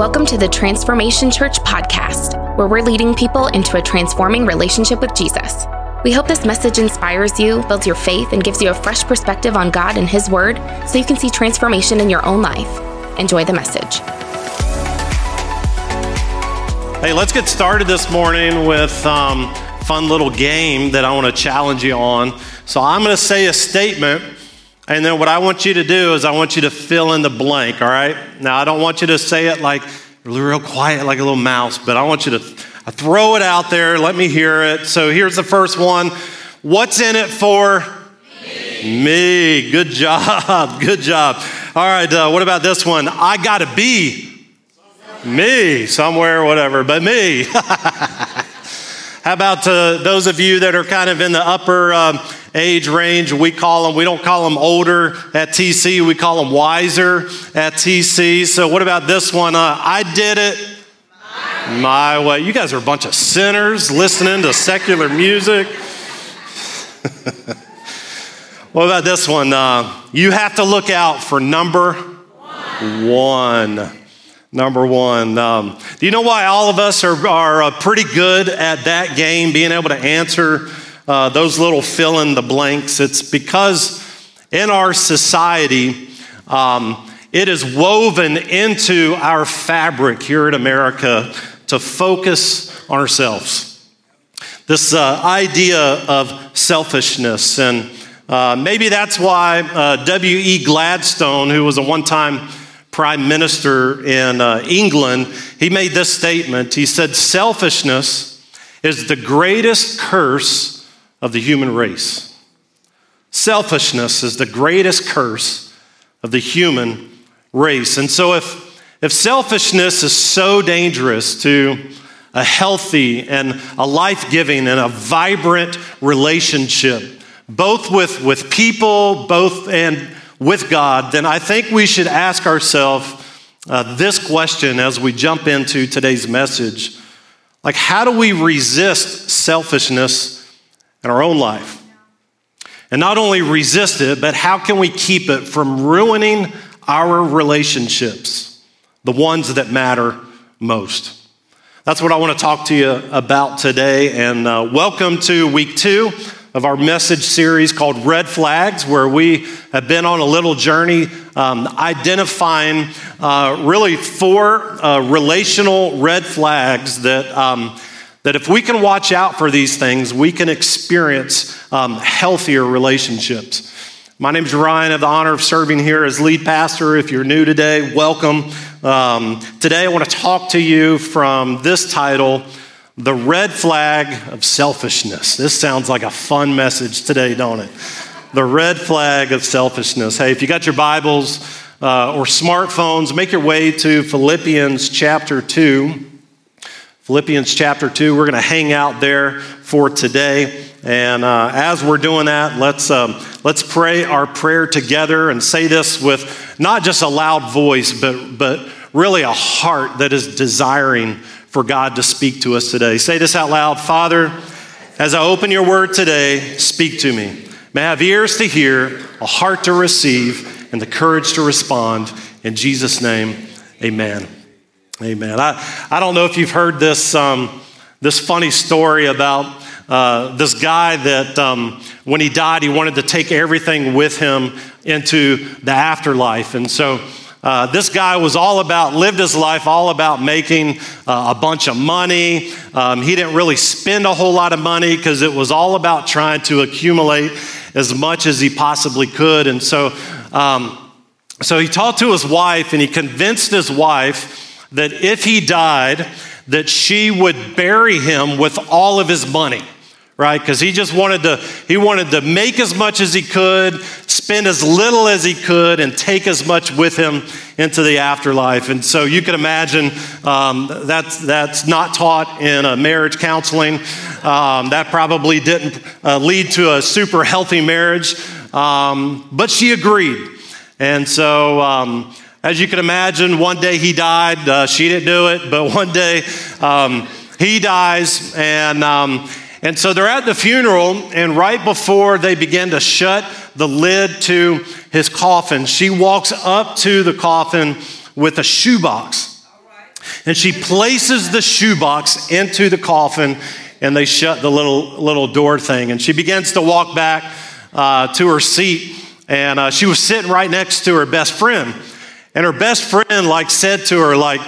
Welcome to the Transformation Church podcast, where we're leading people into a transforming relationship with Jesus. We hope this message inspires you, builds your faith, and gives you a fresh perspective on God and His Word so you can see transformation in your own life. Enjoy the message. Hey, let's get started this morning with um, fun little game that I want to challenge you on. So I'm going to say a statement, and then what I want you to do is I want you to fill in the blank. All right? Now I don't want you to say it like real quiet, like a little mouse, but I want you to throw it out there. Let me hear it. So here's the first one. What's in it for? Me. me. Good job. Good job. All right. Uh, what about this one? I got to be. Me, somewhere, whatever, but me. How about uh, those of you that are kind of in the upper um, age range? We call them, we don't call them older at TC, we call them wiser at TC. So, what about this one? Uh, I did it my way. You guys are a bunch of sinners listening to secular music. what about this one? Uh, you have to look out for number one. one. Number one. Um, do you know why all of us are, are uh, pretty good at that game, being able to answer uh, those little fill in the blanks? It's because in our society, um, it is woven into our fabric here in America to focus on ourselves. This uh, idea of selfishness, and uh, maybe that's why uh, W.E. Gladstone, who was a one time prime minister in uh, England, he made this statement. He said, Selfishness is the greatest curse of the human race. Selfishness is the greatest curse of the human race. And so, if, if selfishness is so dangerous to a healthy and a life giving and a vibrant relationship, both with, with people, both and with God, then I think we should ask ourselves uh, this question as we jump into today's message. Like, how do we resist selfishness in our own life? And not only resist it, but how can we keep it from ruining our relationships, the ones that matter most? That's what I want to talk to you about today. And uh, welcome to week two of our message series called Red Flags, where we have been on a little journey um, identifying uh, really four uh, relational red flags that. Um, that if we can watch out for these things, we can experience um, healthier relationships. My name is Ryan. I have the honor of serving here as lead pastor. If you're new today, welcome. Um, today, I want to talk to you from this title the red flag of selfishness. This sounds like a fun message today, don't it? The red flag of selfishness. Hey, if you got your Bibles uh, or smartphones, make your way to Philippians chapter 2. Philippians chapter 2. We're going to hang out there for today. And uh, as we're doing that, let's, um, let's pray our prayer together and say this with not just a loud voice, but, but really a heart that is desiring for God to speak to us today. Say this out loud Father, as I open your word today, speak to me. May I have ears to hear, a heart to receive, and the courage to respond. In Jesus' name, amen. Amen. I, I don't know if you've heard this, um, this funny story about uh, this guy that um, when he died, he wanted to take everything with him into the afterlife. And so uh, this guy was all about, lived his life all about making uh, a bunch of money. Um, he didn't really spend a whole lot of money because it was all about trying to accumulate as much as he possibly could. And so, um, so he talked to his wife and he convinced his wife that if he died, that she would bury him with all of his money right? Because he just wanted to he wanted to make as much as he could spend as little as he could and take as much with him into the afterlife. And so you can imagine um, that's that's not taught in a marriage counseling. Um, that probably didn't uh, lead to a super healthy marriage. Um, but she agreed. And so um, as you can imagine one day he died uh, she didn't do it but one day um, he dies and um, and so they're at the funeral, and right before they begin to shut the lid to his coffin, she walks up to the coffin with a shoebox. And she places the shoebox into the coffin and they shut the little, little door thing. And she begins to walk back uh, to her seat. And uh, she was sitting right next to her best friend. And her best friend, like, said to her, like,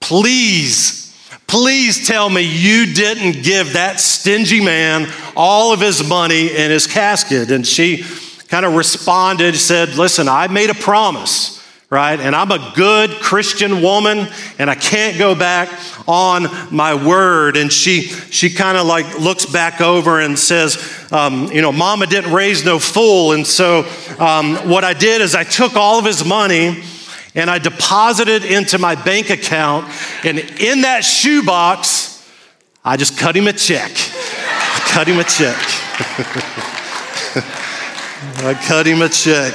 please, please tell me you didn't give that stingy man all of his money in his casket. And she kind of responded, said, listen, I made a promise right? And I'm a good Christian woman and I can't go back on my word. And she, she kind of like looks back over and says, um, you know, mama didn't raise no fool. And so um, what I did is I took all of his money and I deposited into my bank account. And in that shoebox, I just cut him a check. I cut him a check. I cut him a check.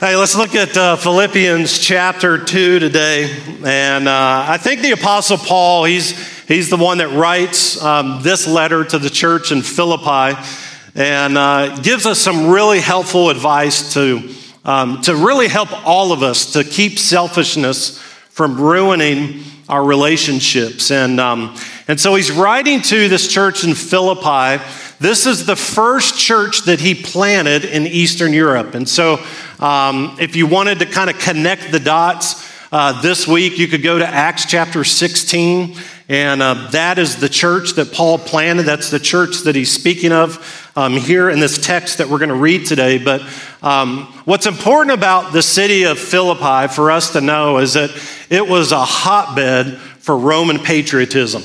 Hey, let's look at uh, Philippians chapter 2 today. And uh, I think the Apostle Paul, he's, he's the one that writes um, this letter to the church in Philippi and uh, gives us some really helpful advice to, um, to really help all of us to keep selfishness from ruining our relationships. And, um, and so he's writing to this church in Philippi. This is the first church that he planted in Eastern Europe. And so, um, if you wanted to kind of connect the dots uh, this week, you could go to Acts chapter 16. And uh, that is the church that Paul planted. That's the church that he's speaking of um, here in this text that we're going to read today. But um, what's important about the city of Philippi for us to know is that it was a hotbed for Roman patriotism.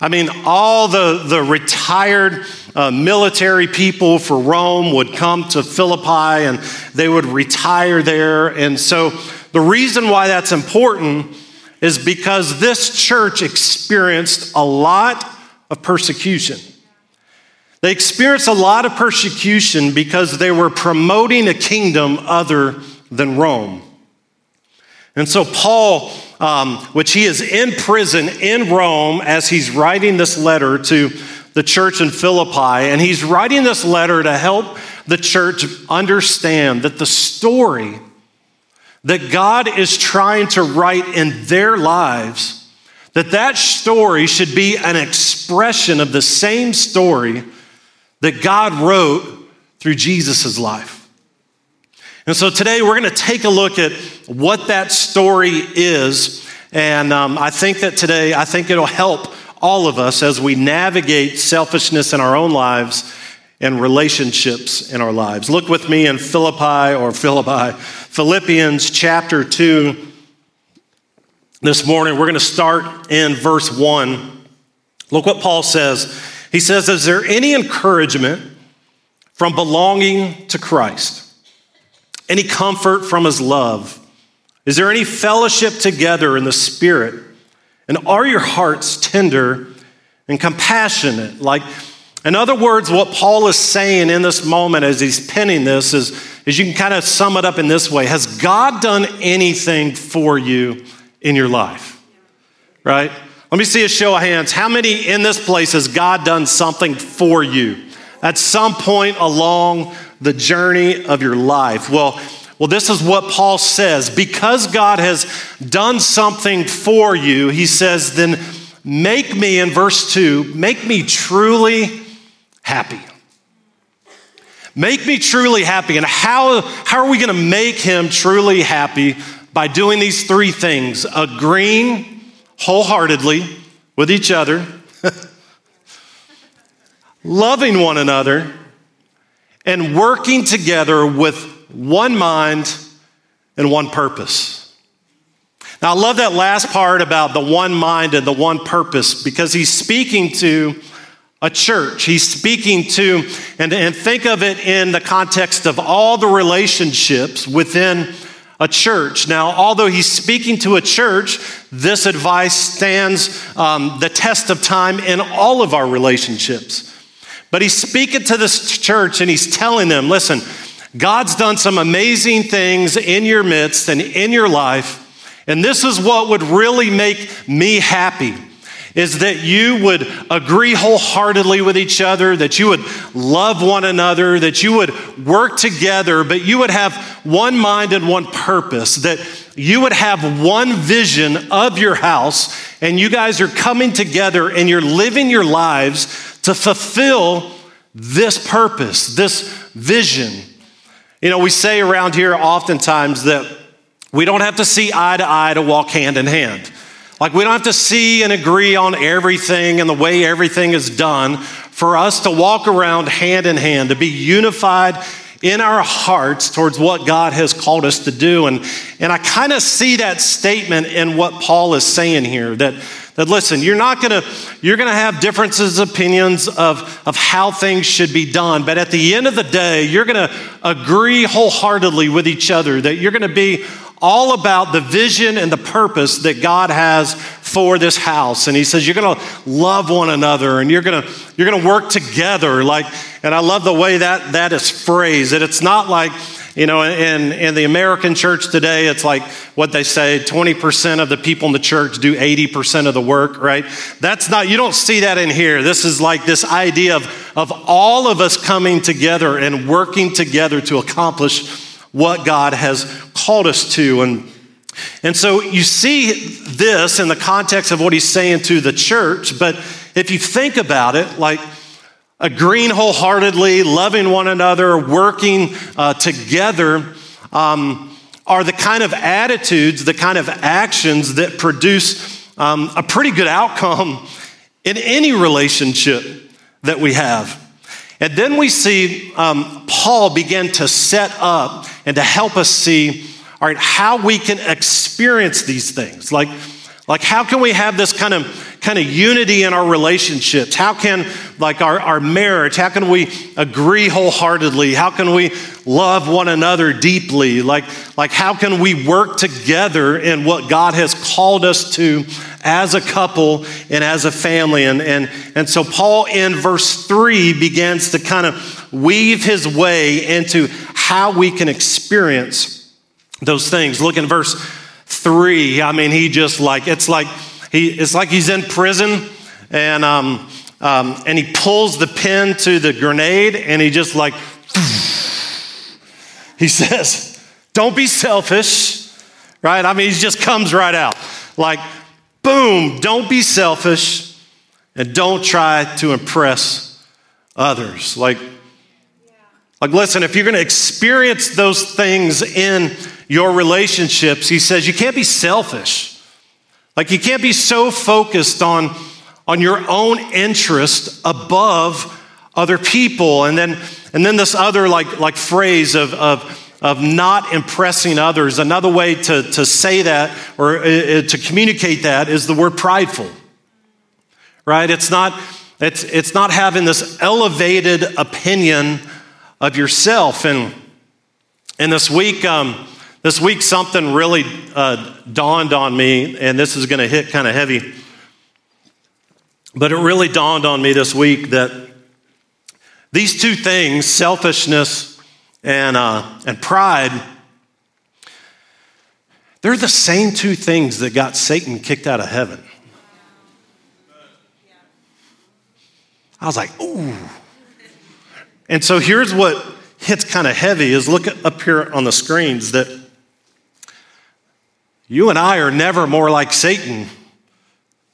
I mean, all the, the retired uh, military people for Rome would come to Philippi and they would retire there. And so the reason why that's important is because this church experienced a lot of persecution. They experienced a lot of persecution because they were promoting a kingdom other than Rome. And so, Paul, um, which he is in prison in Rome as he's writing this letter to the church in Philippi, and he's writing this letter to help the church understand that the story that God is trying to write in their lives, that that story should be an expression of the same story that God wrote through Jesus' life. And so today we're going to take a look at what that story is. And um, I think that today, I think it'll help all of us as we navigate selfishness in our own lives and relationships in our lives. Look with me in Philippi or Philippi, Philippians chapter 2. This morning, we're going to start in verse 1. Look what Paul says. He says, Is there any encouragement from belonging to Christ? any comfort from his love? Is there any fellowship together in the Spirit? And are your hearts tender and compassionate? Like, in other words, what Paul is saying in this moment as he's penning this is, is you can kind of sum it up in this way Has God done anything for you in your life? Right? Let me see a show of hands. How many in this place has God done something for you at some point along the journey of your life. Well, well, this is what Paul says. Because God has done something for you, he says, then make me, in verse 2, make me truly happy. Make me truly happy. And how, how are we going to make him truly happy? By doing these three things agreeing wholeheartedly with each other, loving one another, and working together with one mind and one purpose. Now, I love that last part about the one mind and the one purpose because he's speaking to a church. He's speaking to, and, and think of it in the context of all the relationships within a church. Now, although he's speaking to a church, this advice stands um, the test of time in all of our relationships. But he's speaking to this church and he's telling them listen, God's done some amazing things in your midst and in your life. And this is what would really make me happy is that you would agree wholeheartedly with each other, that you would love one another, that you would work together, but you would have one mind and one purpose, that you would have one vision of your house, and you guys are coming together and you're living your lives to fulfill this purpose, this vision. You know, we say around here oftentimes that we don't have to see eye to eye to walk hand in hand. Like, we don't have to see and agree on everything and the way everything is done for us to walk around hand in hand, to be unified in our hearts towards what God has called us to do. And, and I kind of see that statement in what Paul is saying here that, that listen, you're not gonna, you're gonna have differences, opinions of, of how things should be done, but at the end of the day, you're gonna agree wholeheartedly with each other that you're gonna be all about the vision and the purpose that God has for this house. And he says, You're gonna love one another and you're gonna, you're gonna work together. Like, and I love the way that that is phrased. That it's not like, you know, in, in the American church today, it's like what they say 20% of the people in the church do 80% of the work, right? That's not, you don't see that in here. This is like this idea of, of all of us coming together and working together to accomplish what God has called us to. And, and so you see this in the context of what he's saying to the church, but if you think about it, like agreeing wholeheartedly, loving one another, working uh, together, um, are the kind of attitudes, the kind of actions that produce um, a pretty good outcome in any relationship that we have. And then we see um, Paul begin to set up and to help us see, all right, how we can experience these things. Like, like how can we have this kind of kind of unity in our relationships? How can like our, our marriage, how can we agree wholeheartedly? How can we love one another deeply? Like, like how can we work together in what God has called us to as a couple and as a family. And, and, and so Paul in verse 3 begins to kind of weave his way into how we can experience those things. Look in verse 3. I mean, he just like, it's like, he, it's like he's in prison and, um, um, and he pulls the pin to the grenade and he just like, he says, don't be selfish, right? I mean, he just comes right out. Like, Boom, don't be selfish and don't try to impress others. Like, like listen, if you're going to experience those things in your relationships, he says you can't be selfish. Like you can't be so focused on, on your own interest above other people. And then, and then this other like, like phrase of, of of not impressing others. Another way to, to say that or uh, uh, to communicate that is the word prideful, right? It's not, it's, it's not having this elevated opinion of yourself. And, and this week, um, this week something really uh, dawned on me, and this is going to hit kind of heavy. But it really dawned on me this week that these two things, selfishness and, uh, and pride, they're the same two things that got Satan kicked out of heaven. I was like, ooh. And so here's what hits kind of heavy is look up here on the screens that you and I are never more like Satan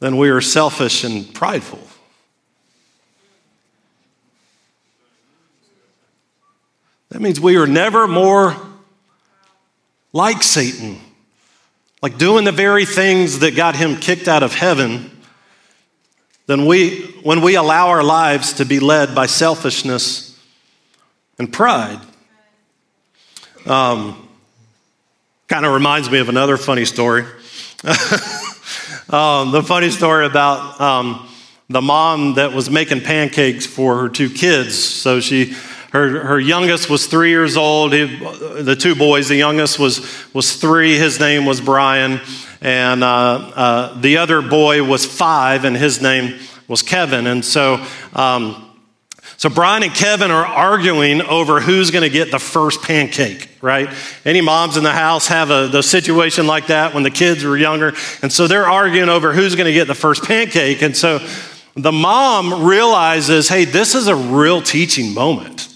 than we are selfish and prideful. That means we are never more like Satan, like doing the very things that got him kicked out of heaven, than we, when we allow our lives to be led by selfishness and pride. Um, kind of reminds me of another funny story. um, the funny story about um, the mom that was making pancakes for her two kids. So she her, her youngest was three years old. He, the two boys, the youngest was, was three. His name was Brian. And uh, uh, the other boy was five, and his name was Kevin. And so, um, so Brian and Kevin are arguing over who's going to get the first pancake, right? Any moms in the house have a the situation like that when the kids were younger, and so they're arguing over who's going to get the first pancake. And so the mom realizes, hey, this is a real teaching moment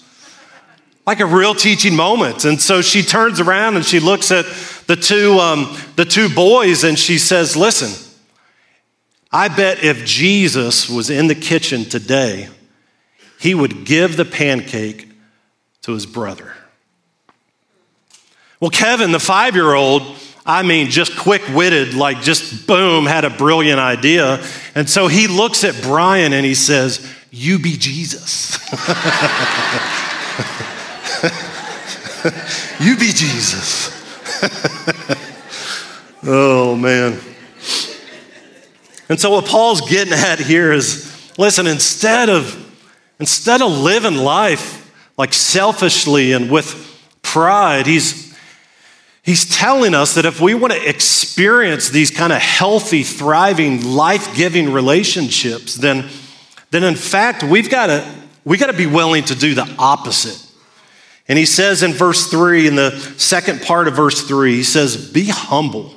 like a real teaching moment. And so she turns around and she looks at the two, um, the two boys and she says, Listen, I bet if Jesus was in the kitchen today, he would give the pancake to his brother. Well, Kevin, the five year old, I mean, just quick witted, like just boom, had a brilliant idea. And so he looks at Brian and he says, You be Jesus. you be Jesus. oh, man. And so what Paul's getting at here is listen, instead of instead of living life like selfishly and with pride, he's he's telling us that if we want to experience these kind of healthy, thriving, life-giving relationships, then then in fact we've got to we got to be willing to do the opposite. And he says in verse 3, in the second part of verse 3, he says, Be humble.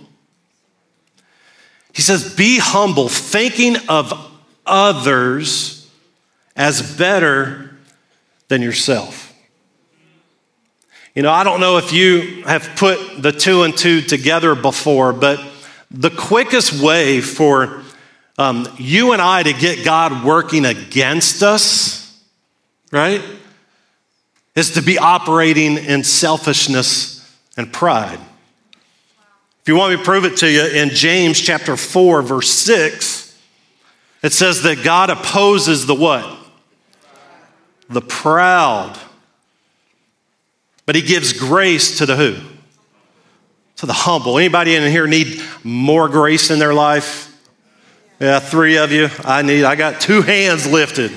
He says, Be humble, thinking of others as better than yourself. You know, I don't know if you have put the two and two together before, but the quickest way for um, you and I to get God working against us, right, is to be operating in selfishness and pride. If you want me to prove it to you, in James chapter 4, verse 6, it says that God opposes the what? The proud. But he gives grace to the who? To the humble. Anybody in here need more grace in their life? Yeah, three of you. I need, I got two hands lifted,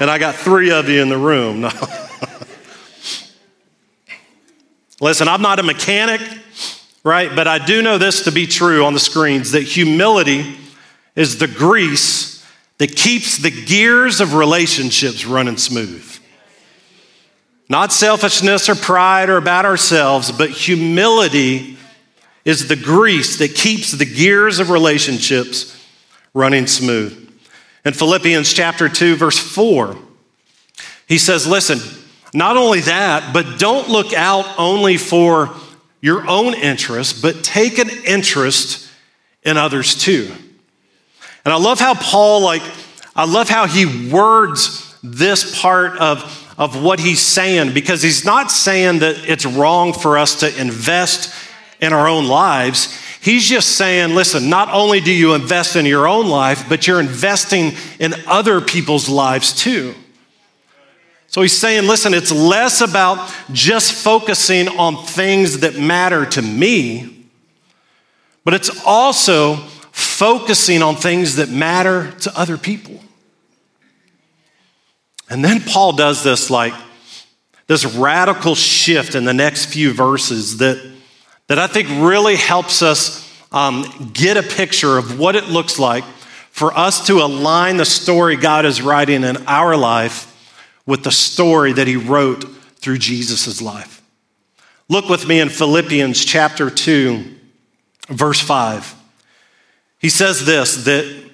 and I got three of you in the room. Listen, I'm not a mechanic, right? But I do know this to be true on the screens that humility is the grease that keeps the gears of relationships running smooth. Not selfishness or pride or about ourselves, but humility is the grease that keeps the gears of relationships running smooth. In Philippians chapter 2, verse 4, he says, Listen, not only that, but don't look out only for your own interest, but take an interest in others too. And I love how Paul, like, I love how he words this part of, of what he's saying because he's not saying that it's wrong for us to invest in our own lives. He's just saying, listen, not only do you invest in your own life, but you're investing in other people's lives too. So he's saying, listen, it's less about just focusing on things that matter to me, but it's also focusing on things that matter to other people. And then Paul does this like this radical shift in the next few verses that, that I think really helps us um, get a picture of what it looks like for us to align the story God is writing in our life with the story that he wrote through Jesus' life. Look with me in Philippians chapter 2, verse 5. He says this that,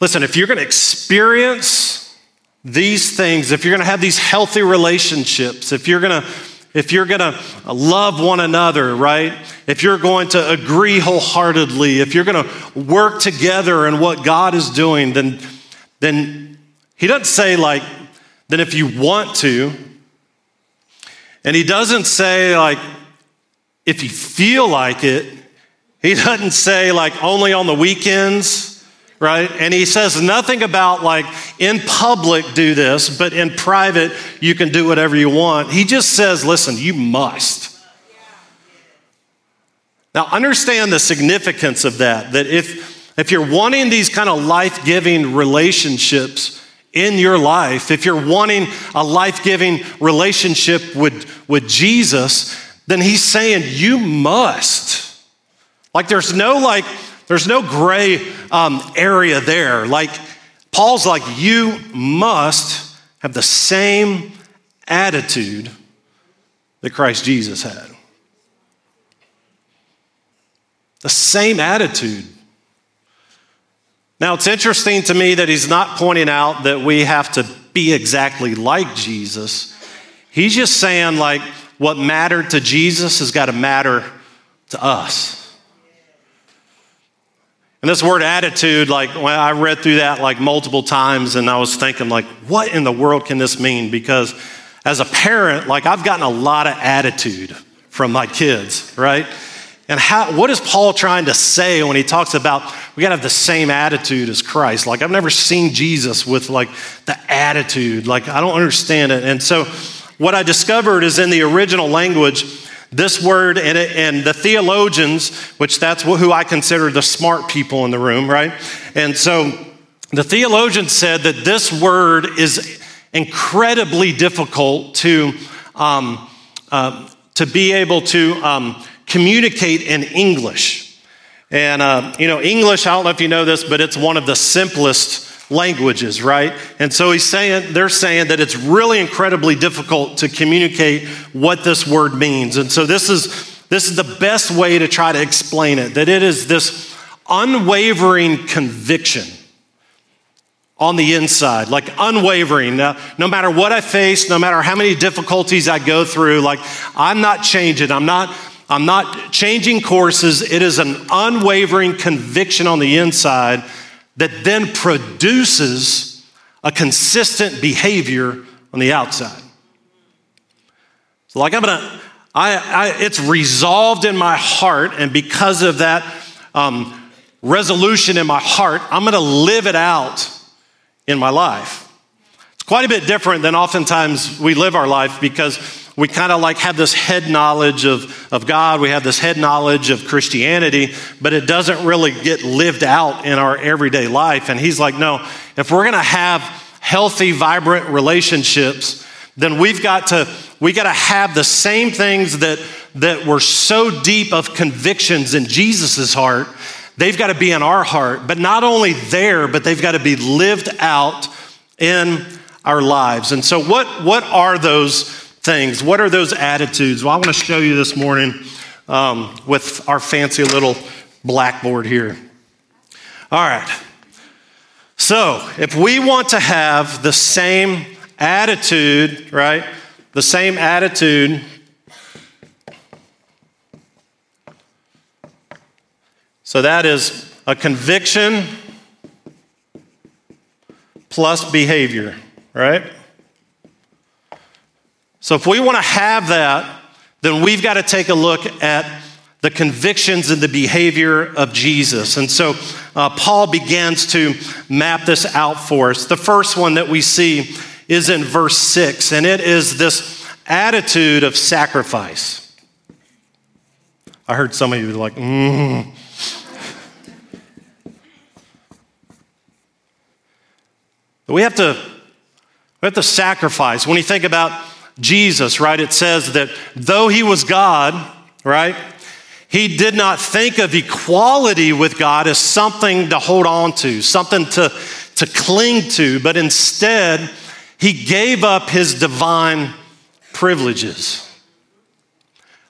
listen, if you're going to experience these things, if you're going to have these healthy relationships, if you're going to if you're going to love one another, right? If you're going to agree wholeheartedly, if you're going to work together in what God is doing, then, then he doesn't say, like, then if you want to. And he doesn't say, like, if you feel like it. He doesn't say, like, only on the weekends, right? And he says nothing about, like, in public do this, but in private you can do whatever you want. He just says, listen, you must. Now, understand the significance of that, that if, if you're wanting these kind of life giving relationships, in your life, if you're wanting a life giving relationship with, with Jesus, then he's saying you must. Like there's no like, there's no gray um, area there. Like Paul's like, you must have the same attitude that Christ Jesus had. The same attitude. Now, it's interesting to me that he's not pointing out that we have to be exactly like Jesus. He's just saying, like, what mattered to Jesus has got to matter to us. And this word attitude, like, when I read through that like multiple times, and I was thinking, like, what in the world can this mean? Because as a parent, like, I've gotten a lot of attitude from my kids, right? And how, what is Paul trying to say when he talks about we got to have the same attitude as Christ? Like, I've never seen Jesus with like the attitude. Like, I don't understand it. And so, what I discovered is in the original language, this word and, it, and the theologians, which that's who I consider the smart people in the room, right? And so, the theologians said that this word is incredibly difficult to um, uh, to be able to um, communicate in English. And, uh, you know, English, I don't know if you know this, but it's one of the simplest languages, right? And so he's saying, they're saying that it's really incredibly difficult to communicate what this word means. And so this is, this is the best way to try to explain it that it is this unwavering conviction on the inside, like unwavering. Now, no matter what I face, no matter how many difficulties I go through, like I'm not changing. I'm not I'm not changing courses. It is an unwavering conviction on the inside that then produces a consistent behavior on the outside. So, like, I'm gonna, I, I it's resolved in my heart, and because of that um, resolution in my heart, I'm gonna live it out in my life. It's quite a bit different than oftentimes we live our life because we kind of like have this head knowledge of, of God, we have this head knowledge of Christianity, but it doesn't really get lived out in our everyday life. And he's like, no, if we're going to have healthy, vibrant relationships, then we've got to we got to have the same things that that were so deep of convictions in Jesus's heart. They've got to be in our heart, but not only there, but they've got to be lived out in our lives. And so, what what are those things. What are those attitudes? Well, I want to show you this morning um, with our fancy little blackboard here. All right. So, if we want to have the same attitude, right? The same attitude. So, that is a conviction plus behavior, right? So, if we want to have that, then we've got to take a look at the convictions and the behavior of Jesus. And so, uh, Paul begins to map this out for us. The first one that we see is in verse 6, and it is this attitude of sacrifice. I heard some of you like, mm. We have to we have to sacrifice. When you think about Jesus, right, it says that though he was God, right, he did not think of equality with God as something to hold on to, something to, to cling to, but instead, he gave up his divine privileges.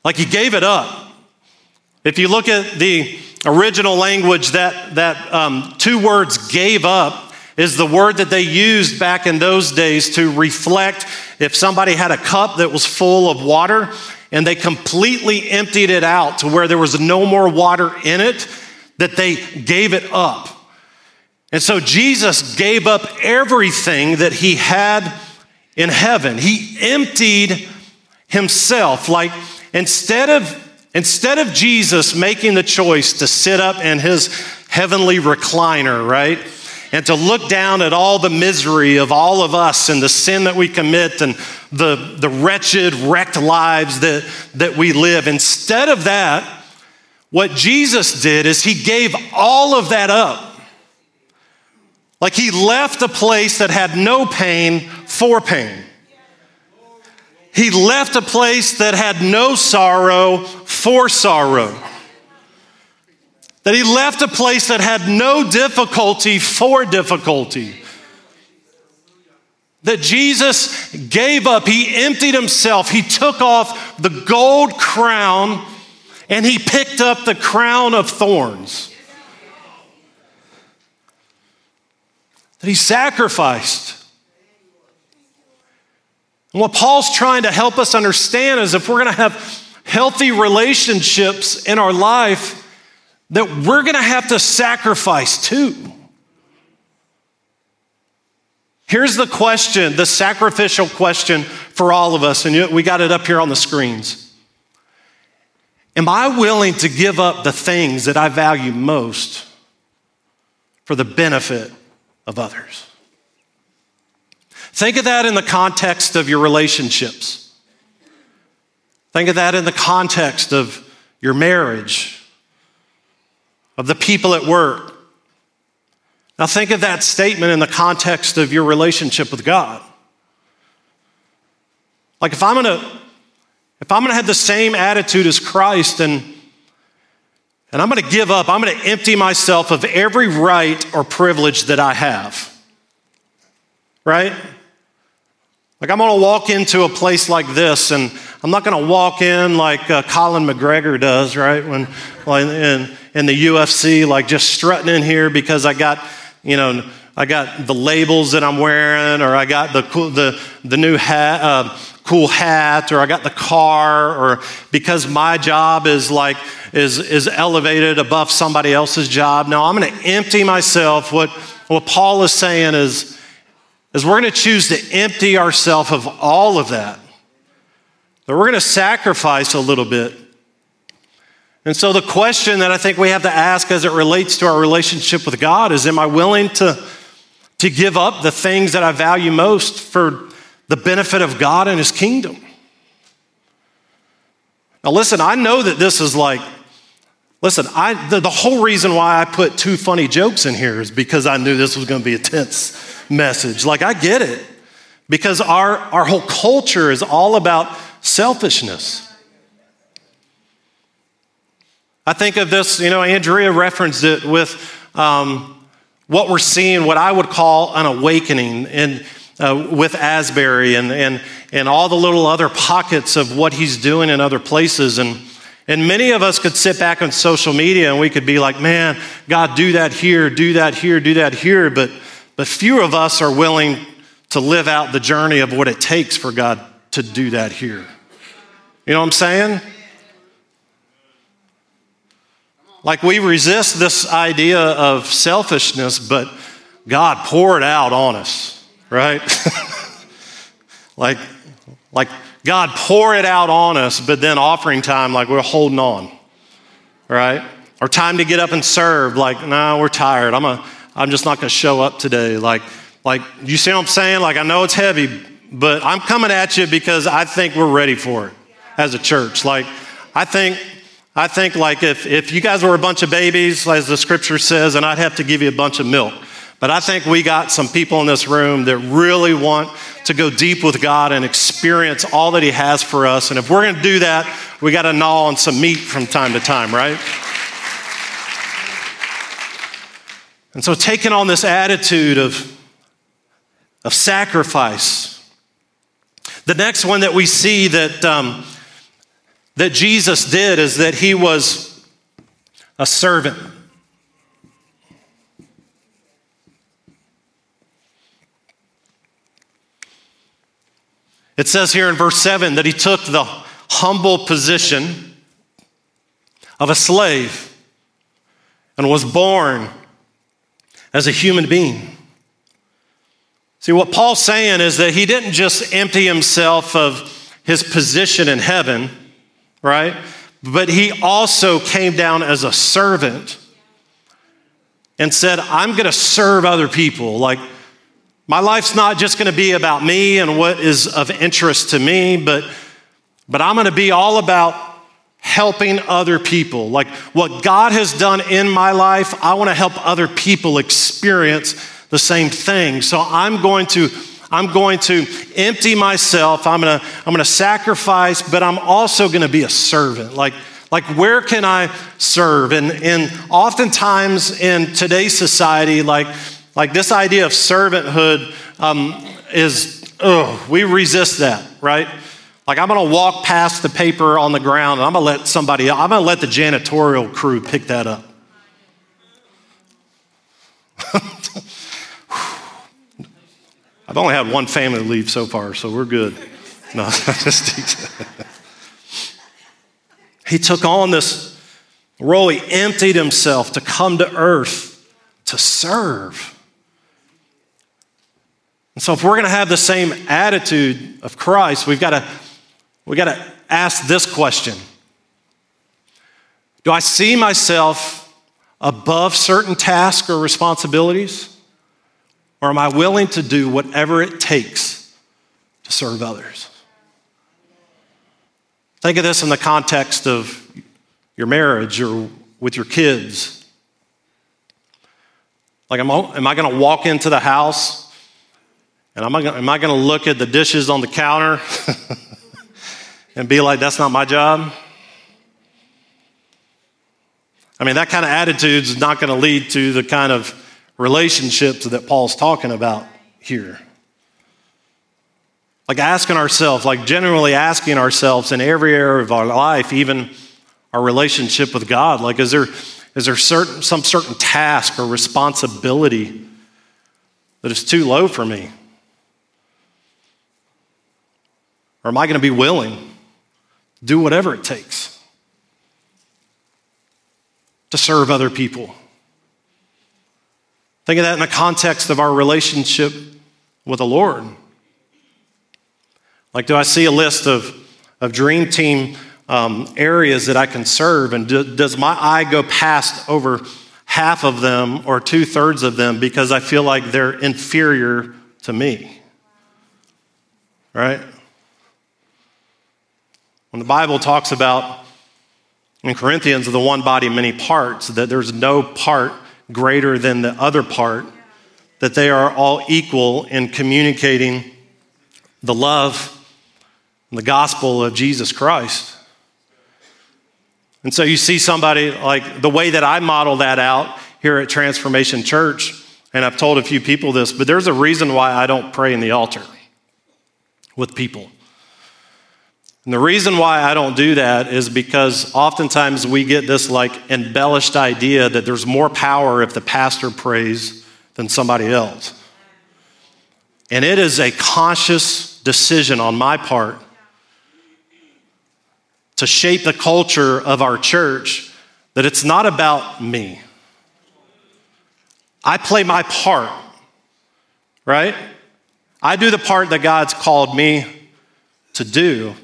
Like he gave it up. If you look at the original language, that, that um, two words gave up is the word that they used back in those days to reflect if somebody had a cup that was full of water and they completely emptied it out to where there was no more water in it, that they gave it up. And so Jesus gave up everything that he had in heaven. He emptied himself. Like instead of instead of Jesus making the choice to sit up in his heavenly recliner, right? And to look down at all the misery of all of us and the sin that we commit and the, the wretched, wrecked lives that, that we live. Instead of that, what Jesus did is he gave all of that up. Like he left a place that had no pain for pain. He left a place that had no sorrow for sorrow. That he left a place that had no difficulty for difficulty. That Jesus gave up, he emptied himself, he took off the gold crown and he picked up the crown of thorns. That he sacrificed. And what Paul's trying to help us understand is if we're going to have healthy relationships in our life, that we're going to have to sacrifice too. Here's the question, the sacrificial question for all of us, and we got it up here on the screens. Am I willing to give up the things that I value most for the benefit of others? Think of that in the context of your relationships. Think of that in the context of your marriage, of the people at work, now, think of that statement in the context of your relationship with God. Like, if I'm gonna, if I'm gonna have the same attitude as Christ and, and I'm gonna give up, I'm gonna empty myself of every right or privilege that I have, right? Like, I'm gonna walk into a place like this and I'm not gonna walk in like uh, Conor McGregor does, right? When, in, in the UFC, like just strutting in here because I got you know, I got the labels that I'm wearing, or I got the cool, the, the new hat, uh, cool hat, or I got the car, or because my job is like is is elevated above somebody else's job. Now I'm going to empty myself. What what Paul is saying is is we're going to choose to empty ourselves of all of that. That we're going to sacrifice a little bit and so, the question that I think we have to ask as it relates to our relationship with God is Am I willing to, to give up the things that I value most for the benefit of God and His kingdom? Now, listen, I know that this is like, listen, I, the, the whole reason why I put two funny jokes in here is because I knew this was going to be a tense message. Like, I get it. Because our, our whole culture is all about selfishness. I think of this, you know, Andrea referenced it with um, what we're seeing, what I would call an awakening in, uh, with Asbury and, and, and all the little other pockets of what he's doing in other places. And, and many of us could sit back on social media and we could be like, man, God, do that here, do that here, do that here. But, but few of us are willing to live out the journey of what it takes for God to do that here. You know what I'm saying? Like we resist this idea of selfishness, but God poured out on us, right? like, like God pour it out on us, but then offering time, like we're holding on, right? Or time to get up and serve, like, nah, we're tired. I'm, a, I'm just not going to show up today. Like, like, you see what I'm saying? Like, I know it's heavy, but I'm coming at you because I think we're ready for it as a church. Like, I think I think like if, if you guys were a bunch of babies, as the scripture says, and I'd have to give you a bunch of milk. But I think we got some people in this room that really want to go deep with God and experience all that He has for us. And if we're going to do that, we got to gnaw on some meat from time to time, right? And so, taking on this attitude of, of sacrifice, the next one that we see that um, that Jesus did is that he was a servant. It says here in verse 7 that he took the humble position of a slave and was born as a human being. See, what Paul's saying is that he didn't just empty himself of his position in heaven right? But he also came down as a servant and said, I'm going to serve other people. Like, my life's not just going to be about me and what is of interest to me, but, but I'm going to be all about helping other people. Like, what God has done in my life, I want to help other people experience the same thing. So I'm going to I'm going to empty myself. I'm going to, I'm going to sacrifice, but I'm also going to be a servant. Like, like where can I serve? And, and oftentimes in today's society, like, like this idea of servanthood um, is, oh, we resist that, right? Like I'm gonna walk past the paper on the ground and I'm gonna let somebody, I'm gonna let the janitorial crew pick that up. I've only had one family leave so far, so we're good. No, just he took on this role. He emptied himself to come to earth to serve. And so, if we're going to have the same attitude of Christ, we've got to, we've got to ask this question Do I see myself above certain tasks or responsibilities? Or am I willing to do whatever it takes to serve others? Think of this in the context of your marriage or with your kids. Like, am I, going to walk into the house and am I, am I going to look at the dishes on the counter and be like, that's not my job? I mean, that kind of attitude is not going to lead to the kind of relationships that Paul's talking about here. Like asking ourselves, like generally asking ourselves in every area of our life, even our relationship with God, like is there, is there certain, some certain task or responsibility that is too low for me? Or am I going to be willing to do whatever it takes to serve other people? Think of that in the context of our relationship with the Lord. Like, do I see a list of, of dream team um, areas that I can serve? And do, does my eye go past over half of them or two thirds of them because I feel like they're inferior to me? Right? When the Bible talks about in Corinthians the one body, many parts, that there's no part greater than the other part, that they are all equal in communicating the love and the gospel of Jesus Christ. And so you see somebody like the way that I model that out here at Transformation Church, and I've told a few people this, but there's a reason why I don't pray in the altar with people. And the reason why I don't do that is because oftentimes we get this like embellished idea that there's more power if the pastor prays than somebody else. And it is a conscious decision on my part to shape the culture of our church that it's not about me. I play my part, right? I do the part that God's called me to do.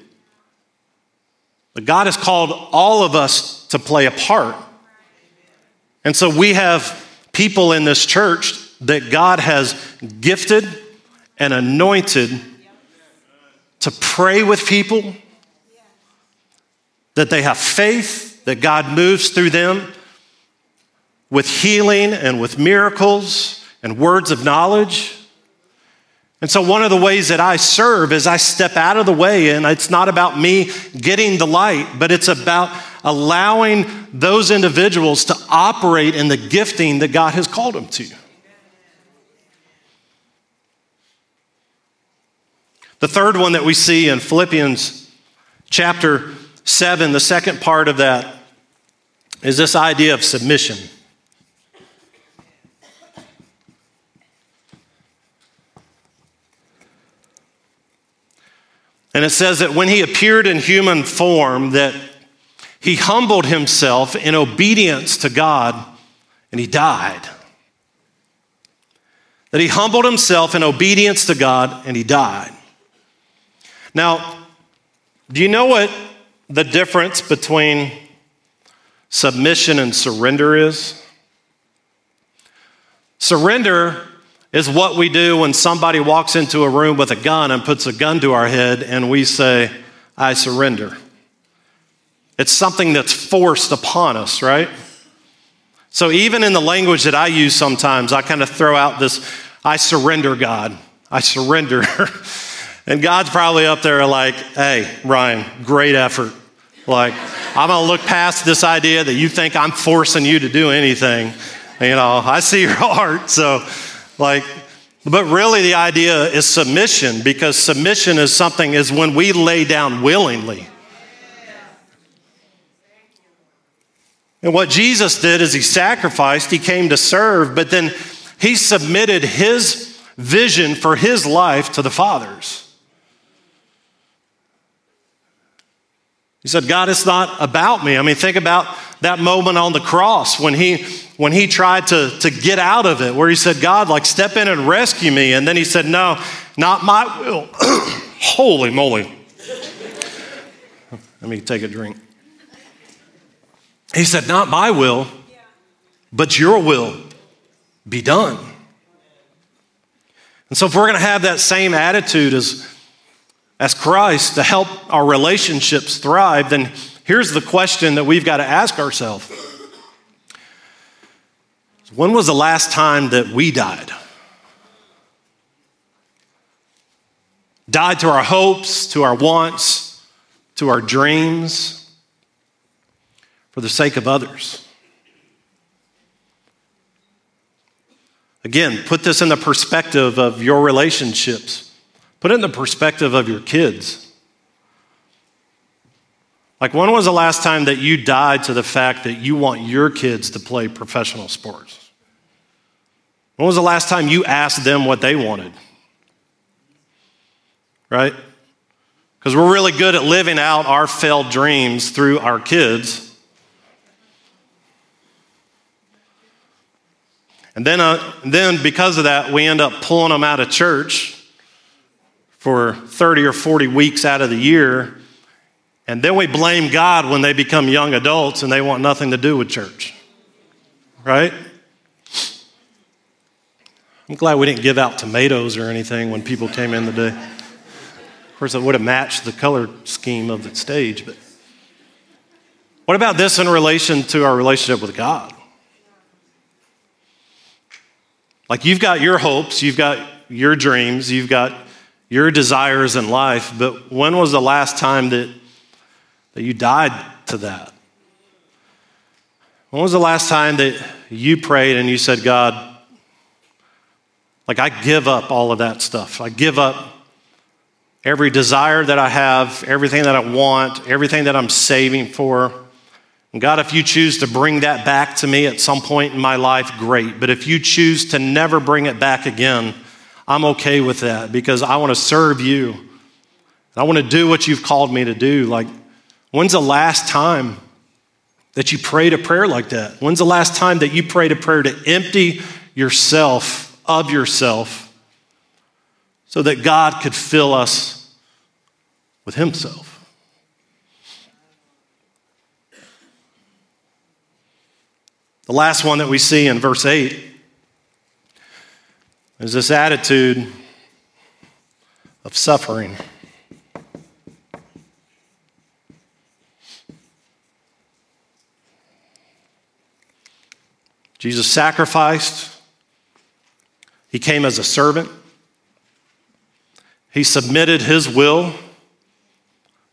But God has called all of us to play a part. And so we have people in this church that God has gifted and anointed to pray with people that they have faith, that God moves through them with healing and with miracles and words of knowledge. And so, one of the ways that I serve is I step out of the way, and it's not about me getting the light, but it's about allowing those individuals to operate in the gifting that God has called them to. The third one that we see in Philippians chapter 7, the second part of that is this idea of submission. And it says that when he appeared in human form that he humbled himself in obedience to God and he died. That he humbled himself in obedience to God and he died. Now, do you know what the difference between submission and surrender is? Surrender is what we do when somebody walks into a room with a gun and puts a gun to our head and we say, I surrender. It's something that's forced upon us, right? So even in the language that I use sometimes, I kind of throw out this I surrender, God. I surrender. And God's probably up there like, hey, Ryan, great effort. Like, I'm gonna look past this idea that you think I'm forcing you to do anything. You know, I see your heart. So, like, but really the idea is submission because submission is something is when we lay down willingly. And what Jesus did is he sacrificed, he came to serve, but then he submitted his vision for his life to the Father's. He said, God, it's not about me. I mean, think about that moment on the cross when he when he tried to, to get out of it, where he said, God, like step in and rescue me. And then he said, No, not my will. Holy moly. Let me take a drink. He said, Not my will, but your will be done. And so, if we're going to have that same attitude as, as Christ to help our relationships thrive, then here's the question that we've got to ask ourselves When was the last time that we died? Died to our hopes, to our wants, to our dreams, for the sake of others. Again, put this in the perspective of your relationships. Put it in the perspective of your kids. Like, when was the last time that you died to the fact that you want your kids to play professional sports? When was the last time you asked them what they wanted? Right? Because we're really good at living out our failed dreams through our kids. And then, uh, then because of that, we end up pulling them out of church for 30 or 40 weeks out of the year. And then we blame God when they become young adults and they want nothing to do with church. Right? I'm glad we didn't give out tomatoes or anything when people came in today. Of course, it would have matched the color scheme of the stage. But what about this in relation to our relationship with God? Like you've got your hopes, you've got your dreams, you've got your desires in life, but when was the last time that, that you died to that? When was the last time that you prayed and you said, God, like I give up all of that stuff. I give up every desire that I have, everything that I want, everything that I'm saving for. And God, if you choose to bring that back to me at some point in my life, great. But if you choose to never bring it back again, I'm okay with that because I want to serve you. I want to do what you've called me to do. Like, when's the last time that you prayed a prayer like that? When's the last time that you prayed a prayer to empty yourself of yourself so that God could fill us with Himself? The last one that we see in verse 8 is this attitude of suffering. Jesus sacrificed. He came as a servant. He submitted his will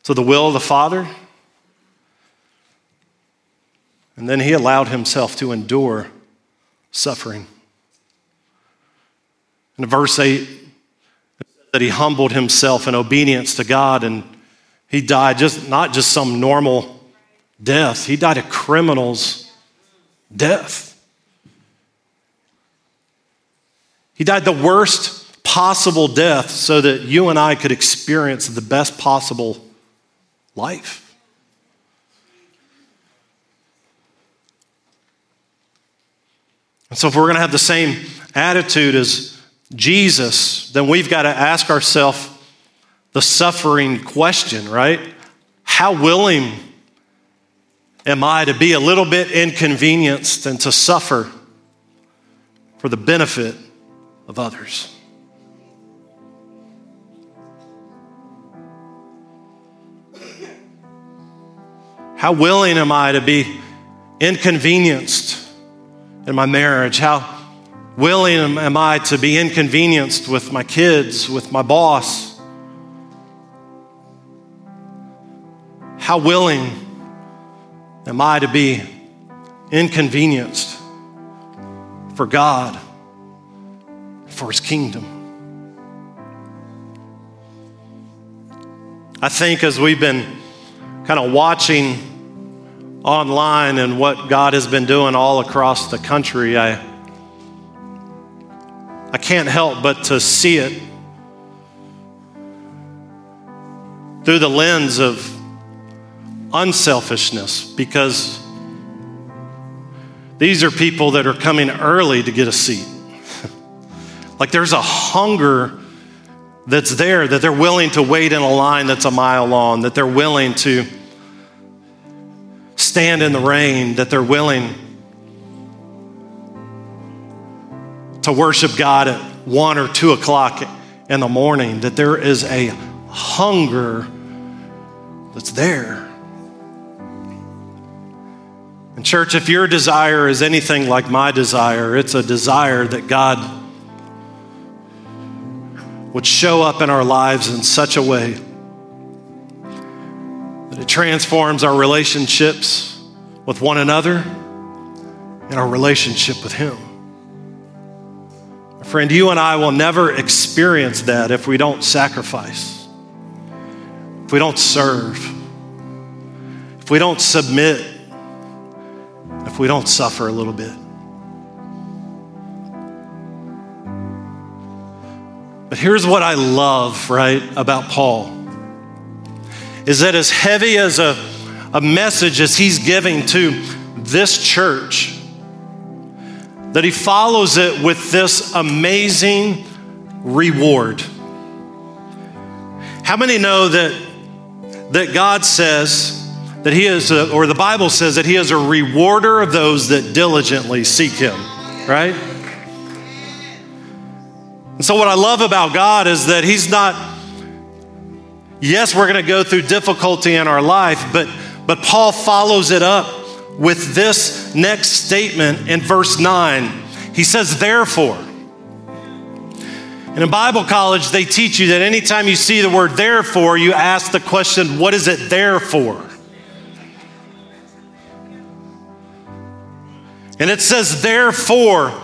to the will of the Father. And then he allowed himself to endure suffering. In verse 8, that he humbled himself in obedience to God and he died just not just some normal death, he died a criminal's death. He died the worst possible death so that you and I could experience the best possible life. And so, if we're going to have the same attitude as Jesus, then we've got to ask ourselves the suffering question, right? How willing am I to be a little bit inconvenienced and to suffer for the benefit of others? How willing am I to be inconvenienced in my marriage? How willing am I to be inconvenienced with my kids, with my boss? How willing am I to be inconvenienced for God, for His kingdom? I think as we've been kind of watching online and what God has been doing all across the country, I, I can't help but to see it through the lens of unselfishness because these are people that are coming early to get a seat. like there's a hunger that's there, that they're willing to wait in a line that's a mile long, that they're willing to stand in the rain, that they're willing to worship God at one or two o'clock in the morning, that there is a hunger that's there. And, church, if your desire is anything like my desire, it's a desire that God would show up in our lives in such a way that it transforms our relationships with one another and our relationship with Him. Friend, you and I will never experience that if we don't sacrifice, if we don't serve, if we don't submit, if we don't suffer a little bit. But here's what I love, right, about Paul is that as heavy as a, a message as he's giving to this church, that he follows it with this amazing reward. How many know that, that God says that he is, a, or the Bible says that he is a rewarder of those that diligently seek him, right? And so, what I love about God is that he's not, yes, we're going to go through difficulty in our life, but, but Paul follows it up with this next statement in verse 9. He says, Therefore. And in Bible college, they teach you that anytime you see the word therefore, you ask the question, What is it there for? And it says, Therefore,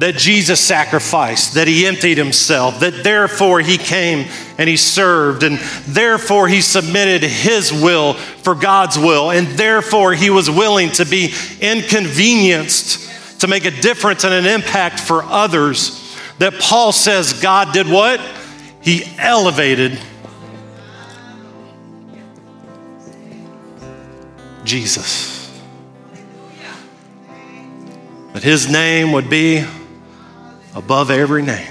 that Jesus sacrificed, that he emptied himself, that therefore he came and he served, and therefore he submitted his will for God's will, and therefore he was willing to be inconvenienced to make a difference and an impact for others. That Paul says God did what? He elevated Jesus. That his name would be above every name.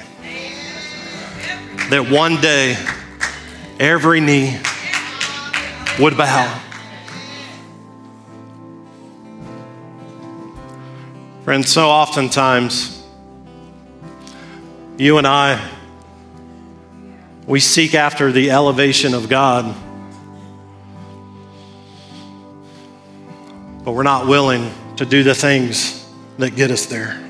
That one day every knee would bow. Friends, so oftentimes you and I, we seek after the elevation of God, but we're not willing to do the things that get us there.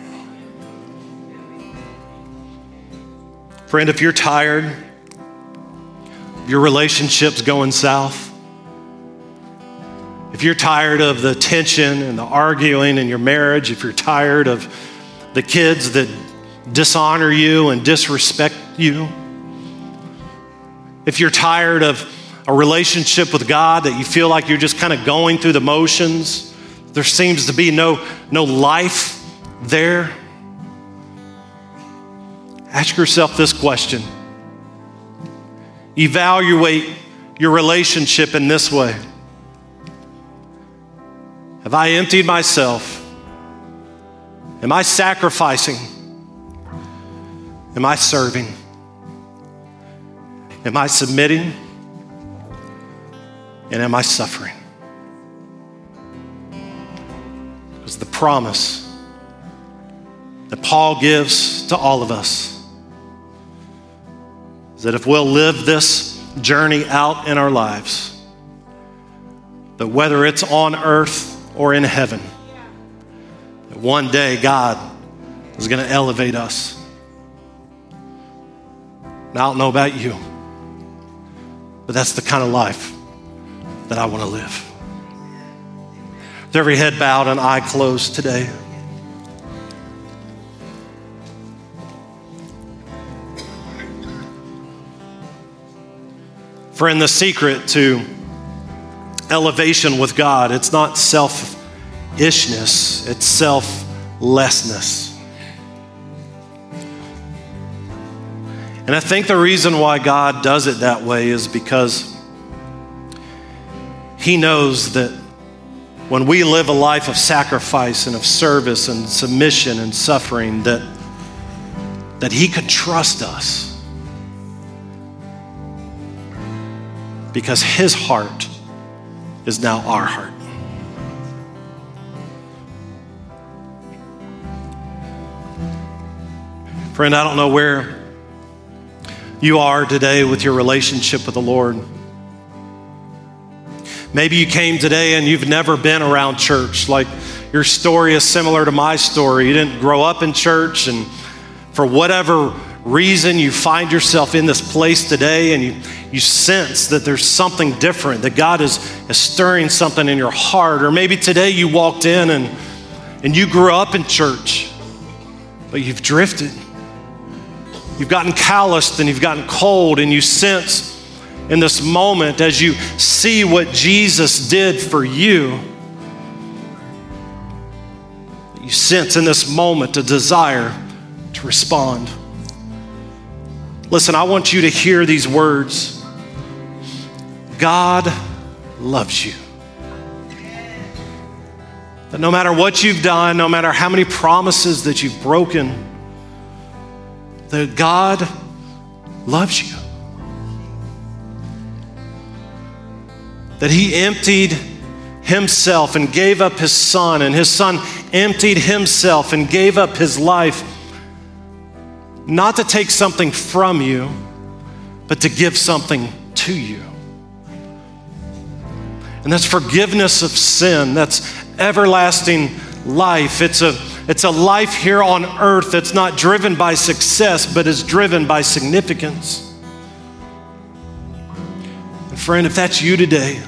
Friend, if you're tired, your relationship's going south, if you're tired of the tension and the arguing in your marriage, if you're tired of the kids that dishonor you and disrespect you, if you're tired of a relationship with God that you feel like you're just kind of going through the motions, there seems to be no, no life there. Ask yourself this question. Evaluate your relationship in this way Have I emptied myself? Am I sacrificing? Am I serving? Am I submitting? And am I suffering? Because the promise that Paul gives to all of us is that if we'll live this journey out in our lives, that whether it's on earth or in heaven, that one day God is going to elevate us. Now, I don't know about you, but that's the kind of life that I want to live. With every head bowed and eye closed today. Friend, the secret to elevation with God, it's not selfishness, it's selflessness. And I think the reason why God does it that way is because He knows that when we live a life of sacrifice and of service and submission and suffering, that, that He can trust us because His heart is now our heart. Friend, I don't know where you are today with your relationship with the Lord. Maybe you came today and you've never been around church. Like your story is similar to my story. You didn't grow up in church, and for whatever reason, you find yourself in this place today and you, you sense that there's something different, that God is, is stirring something in your heart. Or maybe today you walked in and, and you grew up in church, but you've drifted. You've gotten calloused and you've gotten cold, and you sense in this moment as you see what Jesus did for you. You sense in this moment a desire to respond. Listen, I want you to hear these words God loves you. That no matter what you've done, no matter how many promises that you've broken, that God loves you. that he emptied himself and gave up his son, and his son emptied himself and gave up his life, not to take something from you, but to give something to you. And that's forgiveness of sin, that's everlasting life. It's a, it's a life here on earth that's not driven by success, but is driven by significance. And friend, if that's you today,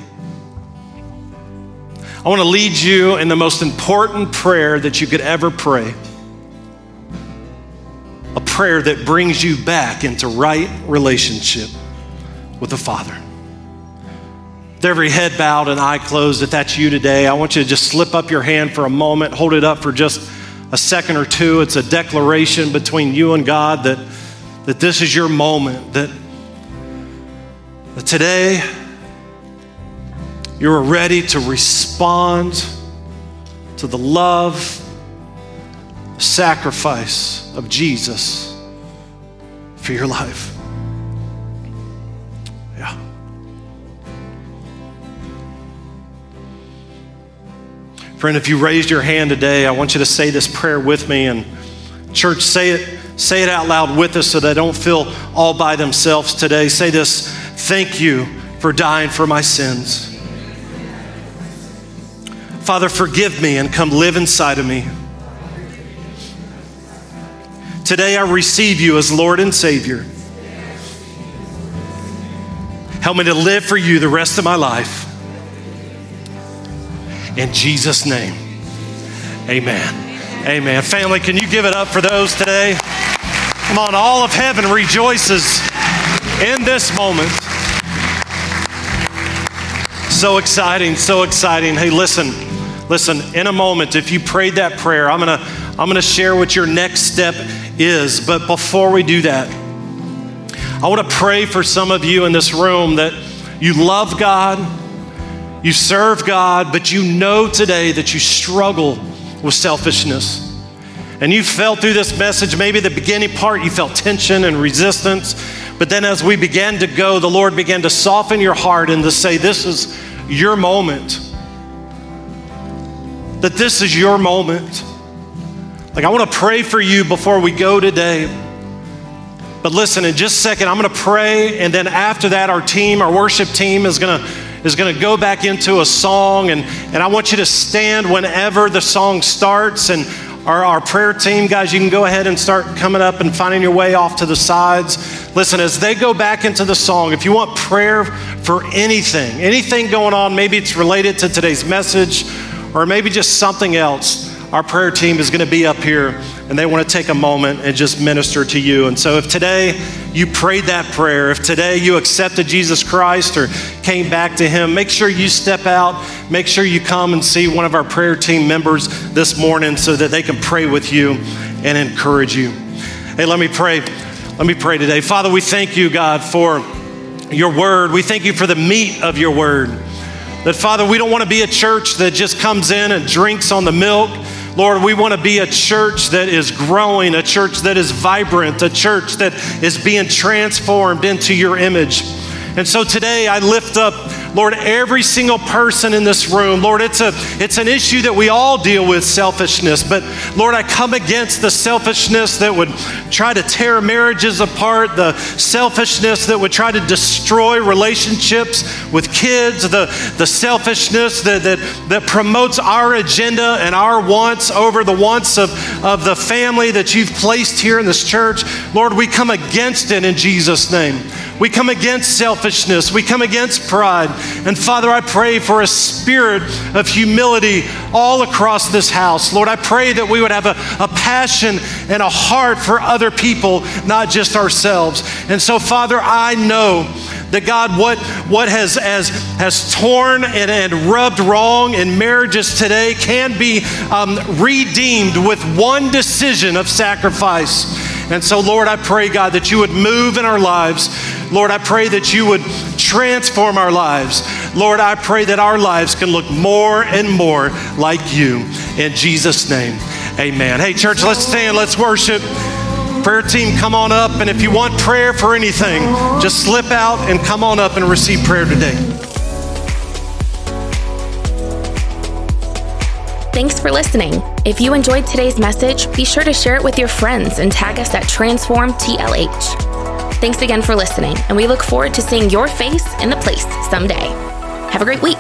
I want to lead you in the most important prayer that you could ever pray. Prayer that brings you back into right relationship with the Father. With every head bowed and eye closed, if that's you today, I want you to just slip up your hand for a moment, hold it up for just a second or two. It's a declaration between you and God that, that this is your moment, that, that today, you're ready to respond to the love, sacrifice of Jesus for your life. Yeah. Friend, if you raised your hand today, I want you to say this prayer with me. And, church, say it, say it out loud with us so they don't feel all by themselves today. Say this Thank you for dying for my sins. Father, forgive me and come live inside of me. Today I receive you as Lord and Savior. Help me to live for you the rest of my life. In Jesus' name, amen. Amen. Family, can you give it up for those today? Come on, all of heaven rejoices in this moment. So exciting, so exciting. Hey, listen. Listen, in a moment, if you prayed that prayer, I'm gonna, I'm gonna share what your next step is. But before we do that, I wanna pray for some of you in this room that you love God, you serve God, but you know today that you struggle with selfishness. And you felt through this message, maybe the beginning part, you felt tension and resistance. But then as we began to go, the Lord began to soften your heart and to say, This is your moment that this is your moment. Like, I want to pray for you before we go today. But listen, in just a second, I'm going to pray, and then after that, our team, our worship team, is going to is going to go back into a song, and, and I want you to stand whenever the song starts. And our, our prayer team, guys, you can go ahead and start coming up and finding your way off to the sides. Listen, as they go back into the song, if you want prayer for anything, anything going on, maybe it's related to today's message or maybe just something else, our prayer team is going to be up here and they want to take a moment and just minister to you. And so, if today you prayed that prayer, if today you accepted Jesus Christ or came back to Him, make sure you step out. Make sure you come and see one of our prayer team members this morning so that they can pray with you and encourage you. Hey, let me pray. Let me pray today. Father, we thank you, God, for your word. We thank you for the meat of your word. That, Father, we don't want to be a church that just comes in and drinks on the milk. Lord, we want to be a church that is growing, a church that is vibrant, a church that is being transformed into your image. And so today I lift up Lord, every single person in this room, Lord, it's, a, it's an issue that we all deal with selfishness. But Lord, I come against the selfishness that would try to tear marriages apart, the selfishness that would try to destroy relationships with kids, the, the selfishness that, that, that promotes our agenda and our wants over the wants of, of the family that you've placed here in this church. Lord, we come against it in Jesus' name. We come against selfishness. We come against pride. And Father, I pray for a spirit of humility all across this house. Lord, I pray that we would have a, a passion and a heart for other people, not just ourselves. And so, Father, I know that God, what, what has, has, has torn and, and rubbed wrong in marriages today can be um, redeemed with one decision of sacrifice. And so, Lord, I pray, God, that you would move in our lives. Lord, I pray that you would transform our lives. Lord, I pray that our lives can look more and more like you. In Jesus' name, amen. Hey, church, let's stand, let's worship. Prayer team, come on up. And if you want prayer for anything, just slip out and come on up and receive prayer today. Thanks for listening. If you enjoyed today's message, be sure to share it with your friends and tag us at TransformTLH. Thanks again for listening, and we look forward to seeing your face in the place someday. Have a great week.